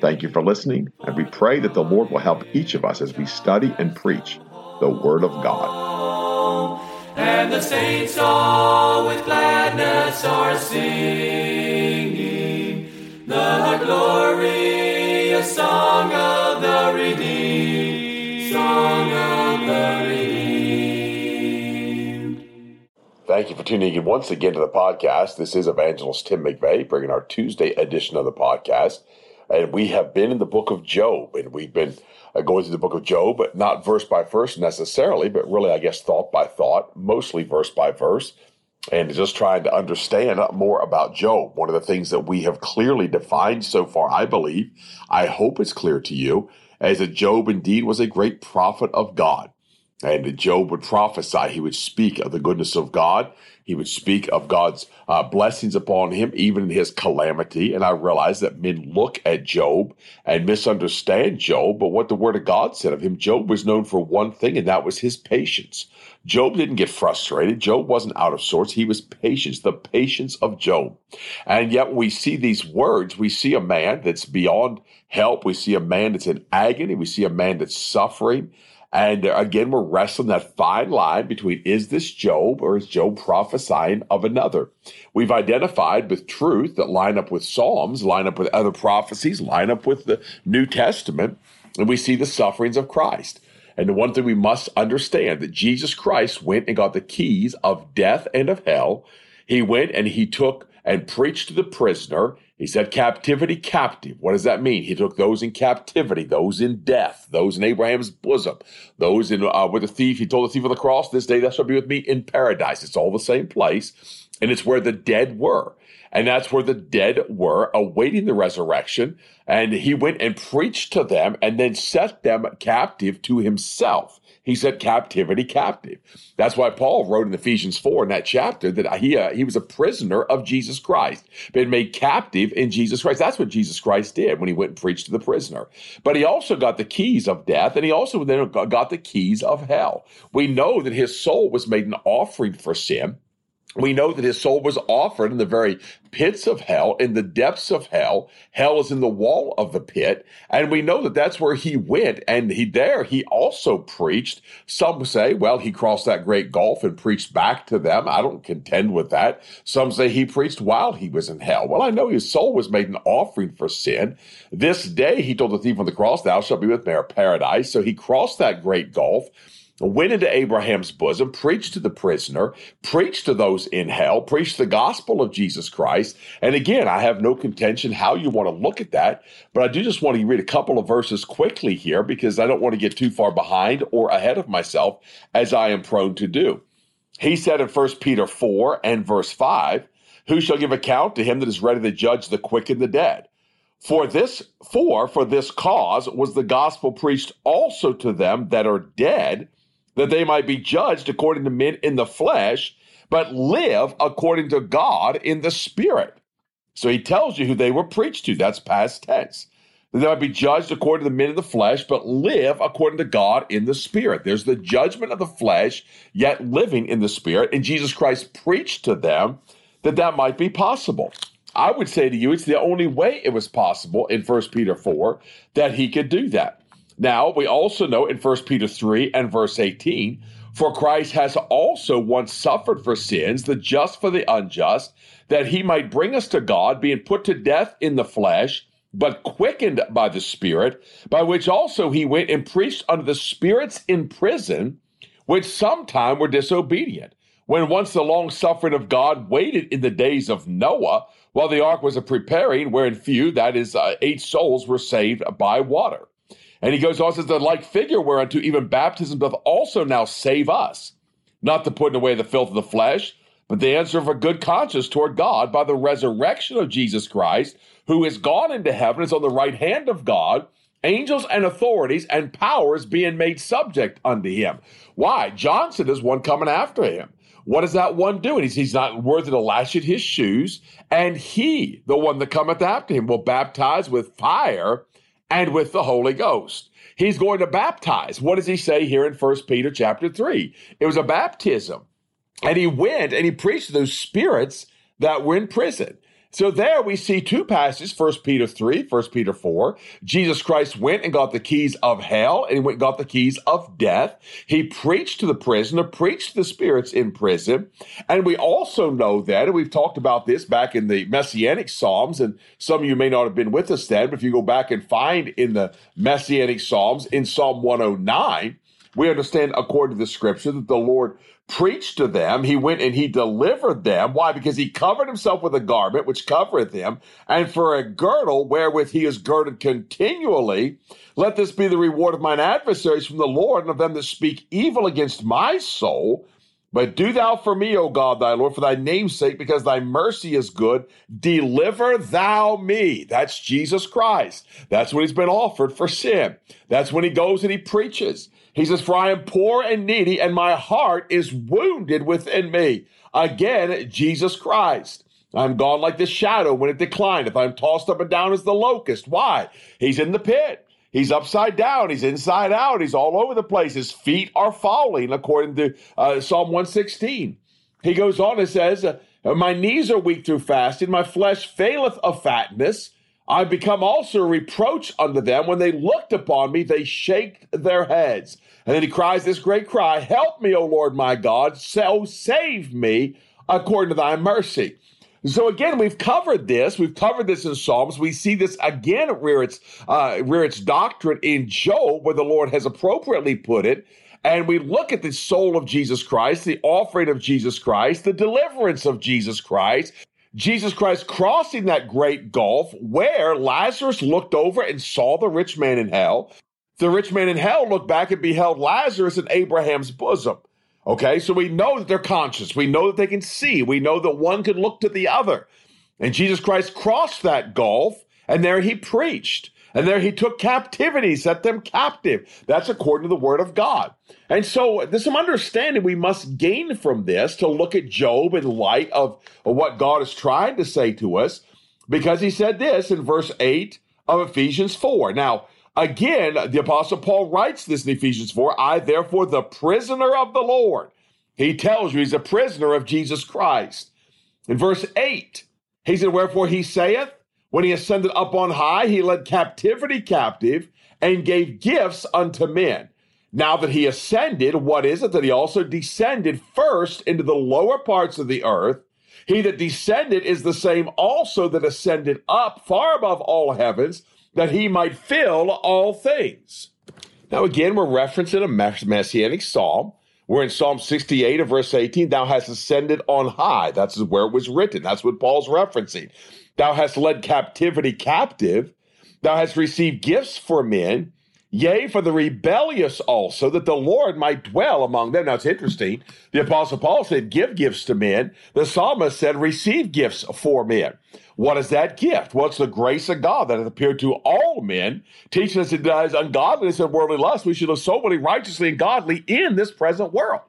Thank you for listening, and we pray that the Lord will help each of us as we study and preach the Word of God. And the saints all with gladness are singing the glorious song of the redeemed, song of the redeemed. Thank you for tuning in once again to the podcast. This is Evangelist Tim McVeigh bringing our Tuesday edition of the podcast. And we have been in the book of Job, and we've been uh, going through the book of Job, but not verse by verse necessarily, but really, I guess, thought by thought, mostly verse by verse, and just trying to understand more about Job. One of the things that we have clearly defined so far, I believe, I hope it's clear to you, is that Job indeed was a great prophet of God. And Job would prophesy. He would speak of the goodness of God. He would speak of God's uh, blessings upon him, even in his calamity. And I realize that men look at Job and misunderstand Job, but what the Word of God said of him, Job was known for one thing, and that was his patience. Job didn't get frustrated. Job wasn't out of sorts. He was patient, the patience of Job. And yet, we see these words, we see a man that's beyond help. We see a man that's in agony. We see a man that's suffering. And again, we're wrestling that fine line between is this Job or is Job prophesying of another? We've identified with truth that line up with Psalms, line up with other prophecies, line up with the New Testament, and we see the sufferings of Christ. And the one thing we must understand that Jesus Christ went and got the keys of death and of hell. He went and he took and preached to the prisoner. He said, captivity captive. What does that mean? He took those in captivity, those in death, those in Abraham's bosom, those in uh, with the thief. He told the thief on the cross, "This day thou shalt be with me in paradise." It's all the same place, and it's where the dead were. And that's where the dead were, awaiting the resurrection. And he went and preached to them and then set them captive to himself. He said, captivity captive. That's why Paul wrote in Ephesians 4 in that chapter that he, uh, he was a prisoner of Jesus Christ, been made captive in Jesus Christ. That's what Jesus Christ did when he went and preached to the prisoner. But he also got the keys of death and he also then got the keys of hell. We know that his soul was made an offering for sin we know that his soul was offered in the very pits of hell, in the depths of hell. Hell is in the wall of the pit. And we know that that's where he went. And he there, he also preached. Some say, well, he crossed that great gulf and preached back to them. I don't contend with that. Some say he preached while he was in hell. Well, I know his soul was made an offering for sin. This day, he told the thief on the cross, thou shalt be with me in paradise. So he crossed that great gulf went into Abraham's bosom, preached to the prisoner, preached to those in hell, preached the gospel of Jesus Christ. And again, I have no contention how you want to look at that, but I do just want to read a couple of verses quickly here because I don't want to get too far behind or ahead of myself as I am prone to do. He said in 1 Peter 4 and verse 5, Who shall give account to him that is ready to judge the quick and the dead? For this, for for this cause was the gospel preached also to them that are dead that they might be judged according to men in the flesh, but live according to God in the spirit. So he tells you who they were preached to. That's past tense. That they might be judged according to the men in the flesh, but live according to God in the spirit. There's the judgment of the flesh, yet living in the spirit. And Jesus Christ preached to them that that might be possible. I would say to you, it's the only way it was possible in 1 Peter 4 that he could do that. Now, we also know in 1 Peter 3 and verse 18, for Christ has also once suffered for sins, the just for the unjust, that he might bring us to God, being put to death in the flesh, but quickened by the Spirit, by which also he went and preached unto the spirits in prison, which sometime were disobedient. When once the long suffering of God waited in the days of Noah, while the ark was a preparing, wherein few, that is, uh, eight souls, were saved by water. And he goes on says the like figure whereunto even baptism doth also now save us, not the putting away the filth of the flesh, but the answer of a good conscience toward God by the resurrection of Jesus Christ, who is gone into heaven, is on the right hand of God, angels and authorities and powers being made subject unto him. Why? John said there's one coming after him. What is that one doing? He's, he's not worthy to lash at his shoes. And he, the one that cometh after him, will baptize with fire and with the Holy Ghost. He's going to baptize. What does he say here in First Peter chapter 3? It was a baptism. And he went and he preached to those spirits that were in prison. So there we see two passages, 1 Peter 3, 1 Peter 4. Jesus Christ went and got the keys of hell and he went and got the keys of death. He preached to the prisoner, preached to the spirits in prison. And we also know that, and we've talked about this back in the Messianic Psalms, and some of you may not have been with us then, but if you go back and find in the Messianic Psalms, in Psalm 109, we understand according to the scripture that the Lord preached to them. He went and he delivered them. Why? Because he covered himself with a garment which covereth him, and for a girdle wherewith he is girded continually. Let this be the reward of mine adversaries from the Lord and of them that speak evil against my soul. But do thou for me, O God, thy Lord, for thy name's sake, because thy mercy is good, deliver thou me. That's Jesus Christ. That's what he's been offered for sin. That's when he goes and he preaches. He says, For I am poor and needy, and my heart is wounded within me. Again, Jesus Christ. I'm gone like the shadow when it declineth. I'm tossed up and down as the locust. Why? He's in the pit. He's upside down. He's inside out. He's all over the place. His feet are falling, according to uh, Psalm 116. He goes on and says, My knees are weak through fasting. My flesh faileth of fatness. I become also a reproach unto them. When they looked upon me, they shaked their heads. And then he cries this great cry, Help me, O Lord my God, so save me according to thy mercy. So again, we've covered this. We've covered this in Psalms. We see this again rear its uh, rear its doctrine in Job, where the Lord has appropriately put it. And we look at the soul of Jesus Christ, the offering of Jesus Christ, the deliverance of Jesus Christ, Jesus Christ crossing that great gulf where Lazarus looked over and saw the rich man in hell. The rich man in hell looked back and beheld Lazarus in Abraham's bosom. Okay, so we know that they're conscious. We know that they can see. We know that one can look to the other. And Jesus Christ crossed that gulf, and there he preached. And there he took captivity, set them captive. That's according to the word of God. And so there's some understanding we must gain from this to look at Job in light of, what God is trying to say to us, because he said this in verse 8 of Ephesians 4. Now, again, the Apostle Paul writes this in Ephesians 4 I, therefore, the prisoner of the Lord. He tells you he's a prisoner of Jesus Christ. In verse 8, he said, Wherefore he saith, when he ascended up on high, he led captivity captive and gave gifts unto men. Now that he ascended, what is it that he also descended first into the lower parts of the earth? He that descended is the same also that ascended up far above all heavens, that he might fill all things. Now, again, we're referencing a messianic psalm. We're in Psalm 68 of verse 18. Thou hast ascended on high. That's where it was written. That's what Paul's referencing. Thou hast led captivity captive. Thou hast received gifts for men, yea, for the rebellious also, that the Lord might dwell among them. Now it's interesting. The Apostle Paul said, Give gifts to men. The psalmist said, Receive gifts for men. What is that gift? Well, the grace of God that hath appeared to all men, teaching us to as ungodliness and worldly lust, we should live soberly, righteously, and godly in this present world.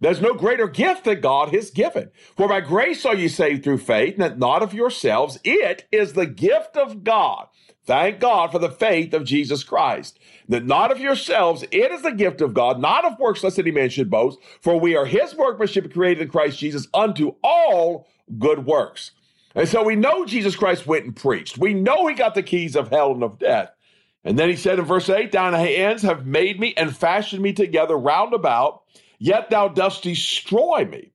There's no greater gift that God has given. For by grace are you saved through faith, and not of yourselves. It is the gift of God. Thank God for the faith of Jesus Christ. That not of yourselves, it is the gift of God, not of works, lest any man should boast. For we are his workmanship created in Christ Jesus unto all good works. And so we know Jesus Christ went and preached. We know he got the keys of hell and of death. And then he said in verse 8, Down hands have made me and fashioned me together round about Yet thou dost destroy me.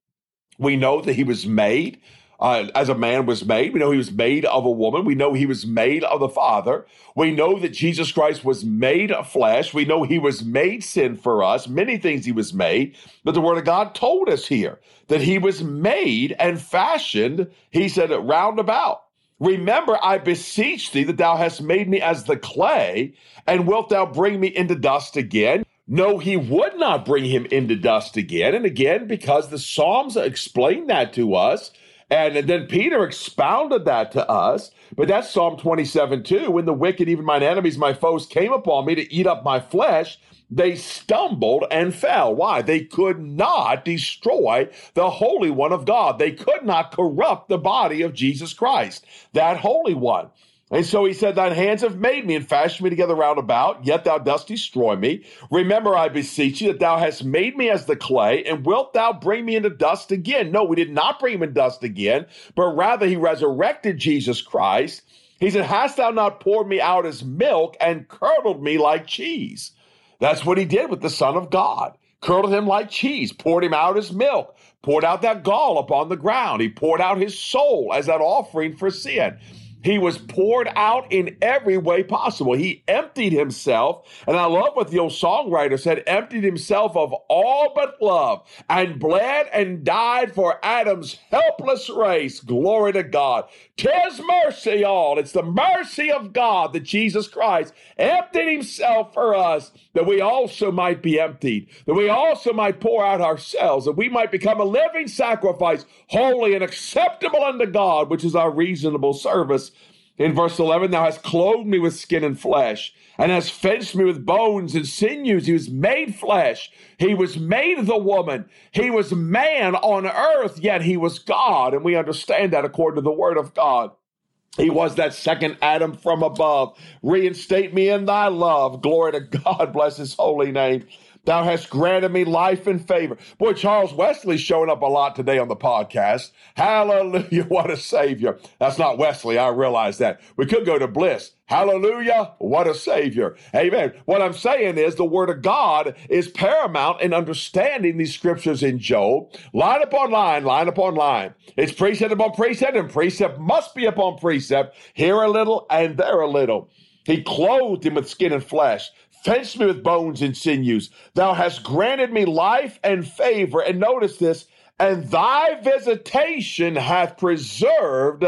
We know that he was made uh, as a man was made. We know he was made of a woman. We know he was made of the Father. We know that Jesus Christ was made of flesh. We know he was made sin for us. Many things he was made. But the Word of God told us here that he was made and fashioned, he said, round about. Remember, I beseech thee that thou hast made me as the clay, and wilt thou bring me into dust again? No, he would not bring him into dust again and again because the Psalms explain that to us. And, then Peter expounded that to us. But that's Psalm 27 too. When the wicked, even mine enemies, my foes, came upon me to eat up my flesh, they stumbled and fell. Why? They could not destroy the Holy One of God. They could not corrupt the body of Jesus Christ, that Holy One. And so he said, Thine hands have made me and fashioned me together round about, yet thou dost destroy me. Remember, I beseech you, that thou hast made me as the clay, and wilt thou bring me into dust again? No, we did not bring him in dust again, but rather he resurrected Jesus Christ. He said, Hast thou not poured me out as milk and curdled me like cheese? That's what he did with the Son of God. Curdled him like cheese, poured him out as milk, poured out that gall upon the ground. He poured out his soul as that offering for sin. He was poured out in every way possible. He emptied himself. And I love what the old songwriter said emptied himself of all but love and bled and died for Adam's helpless race. Glory to God. Tis mercy all. It's the mercy of God that Jesus Christ emptied himself for us that we also might be emptied, that we also might pour out ourselves, that we might become a living sacrifice, holy and acceptable unto God, which is our reasonable service. In verse 11, thou hast clothed me with skin and flesh, and hast fenced me with bones and sinews. He was made flesh. He was made the woman. He was man on earth, yet he was God. And we understand that according to the word of God. He was that second Adam from above. Reinstate me in thy love. Glory to God. Bless his holy name. Thou hast granted me life and favor. Boy, Charles Wesley's showing up a lot today on the podcast. Hallelujah. What a savior. That's not Wesley. I realize that. We could go to Bliss. Hallelujah. What a savior. Amen. What I'm saying is the word of God is paramount in understanding these scriptures in Job. Line upon line, line upon line. It's precept upon precept, and precept must be upon precept. Here a little and there a little. He clothed him with skin and flesh, fenced me with bones and sinews. Thou hast granted me life and favor. And notice this, and thy visitation hath preserved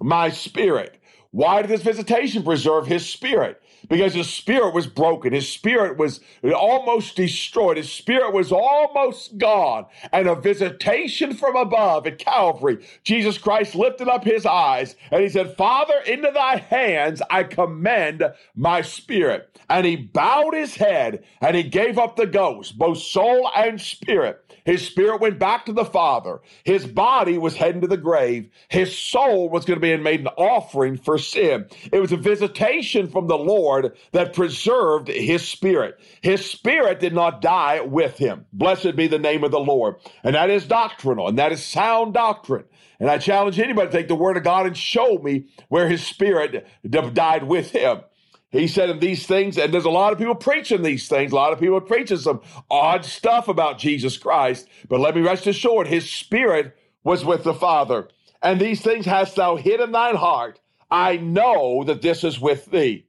my spirit. Why did this visitation preserve his spirit? Because his spirit was broken. His spirit was almost destroyed. His spirit was almost gone. And a visitation from above at Calvary, Jesus Christ lifted up his eyes and he said, Father, into thy hands I commend my spirit. And he bowed his head and he gave up the ghost, both soul and spirit. His spirit went back to the Father. His body was heading to the grave. His soul was going to be made an offering for sin. It was a visitation from the Lord that preserved his spirit. His spirit did not die with him. Blessed be the name of the Lord. And that is doctrinal, and that is sound doctrine. And I challenge anybody to take the word of God and show me where his spirit died with him. He said in these things, and there's a lot of people preaching these things. A lot of people are preaching some odd stuff about Jesus Christ. But let me rest assured, his spirit was with the Father. And these things hast thou hid in thine heart. I know that this is with thee.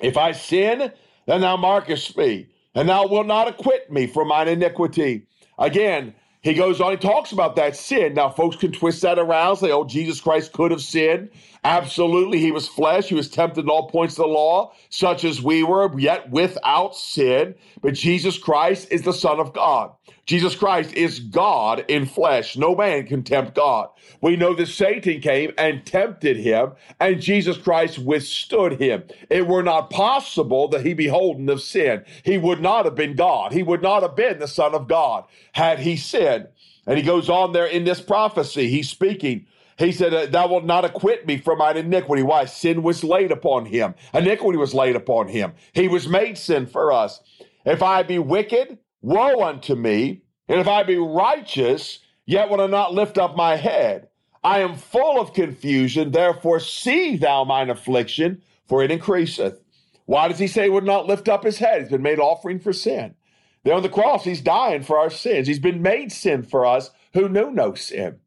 If I sin, then thou markest me, and thou wilt not acquit me for mine iniquity. Again, he goes on, he talks about that sin. Now, folks can twist that around, say, oh, Jesus Christ could have sinned. Absolutely, he was flesh. He was tempted in all points of the law, such as we were, yet without sin. But Jesus Christ is the Son of God. Jesus Christ is God in flesh. No man can tempt God. We know that Satan came and tempted him, and Jesus Christ withstood him. It were not possible that he be holden of sin. He would not have been God. He would not have been the Son of God had he sinned. And he goes on there in this prophecy. He's speaking he said, uh, Thou wilt not acquit me from mine iniquity. Why? Sin was laid upon him, iniquity was laid upon him. He was made sin for us. If I be wicked, woe unto me. And if I be righteous, yet will I not lift up my head. I am full of confusion, therefore see thou mine affliction, for it increaseth. Why does he say he would not lift up his head? He's been made offering for sin. There on the cross, he's dying for our sins. He's been made sin for us who knew no sin.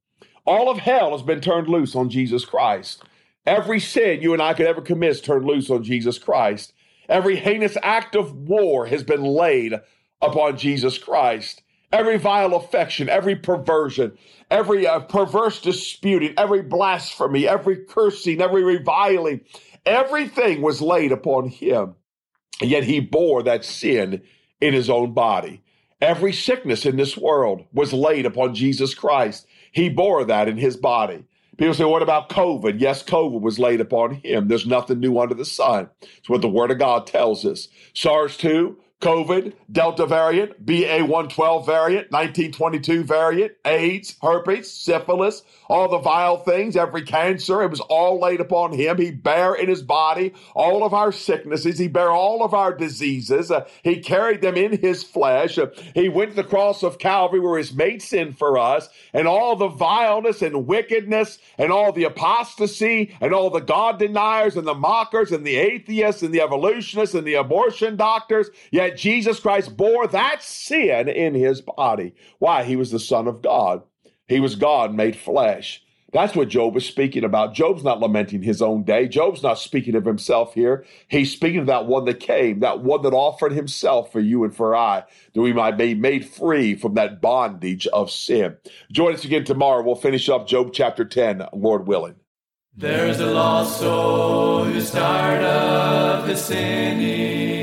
All of hell has been turned loose on Jesus Christ. Every sin you and I could ever commit is turned loose on Jesus Christ. Every heinous act of war has been laid upon Jesus Christ. Every vile affection, every perversion, every uh, perverse disputing, every blasphemy, every cursing, every reviling, everything was laid upon him. And yet he bore that sin in his own body. Every sickness in this world was laid upon Jesus Christ. He bore that in his body. People say, what about COVID? Yes, COVID was laid upon him. There's nothing new under the sun. It's what the Word of God tells us. SARS 2, COVID, Delta variant, BA112 variant, 1922 variant, AIDS, herpes, syphilis, all the vile things, every cancer, it was all laid upon him. He bare in his body all of our sicknesses. He bare all of our diseases. Uh, he carried them in his flesh. Uh, he went to the cross of Calvary where he's made sin for us and all the vileness and wickedness and all the apostasy and all the God deniers and the mockers and the atheists and the evolutionists and the abortion doctors. Yet Jesus Christ bore that sin in his body. Why? He was the Son of God. He was God made flesh. That's what Job is speaking about. Job's not lamenting his own day. Job's not speaking of himself here. He's speaking of that one that came, that one that offered himself for you and for I, that we might be made free from that bondage of sin. Join us again tomorrow. We'll finish up Job chapter 10, Lord willing. There's a lost soul who's tired of his sinning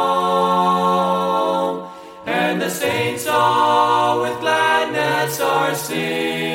gladness are singing.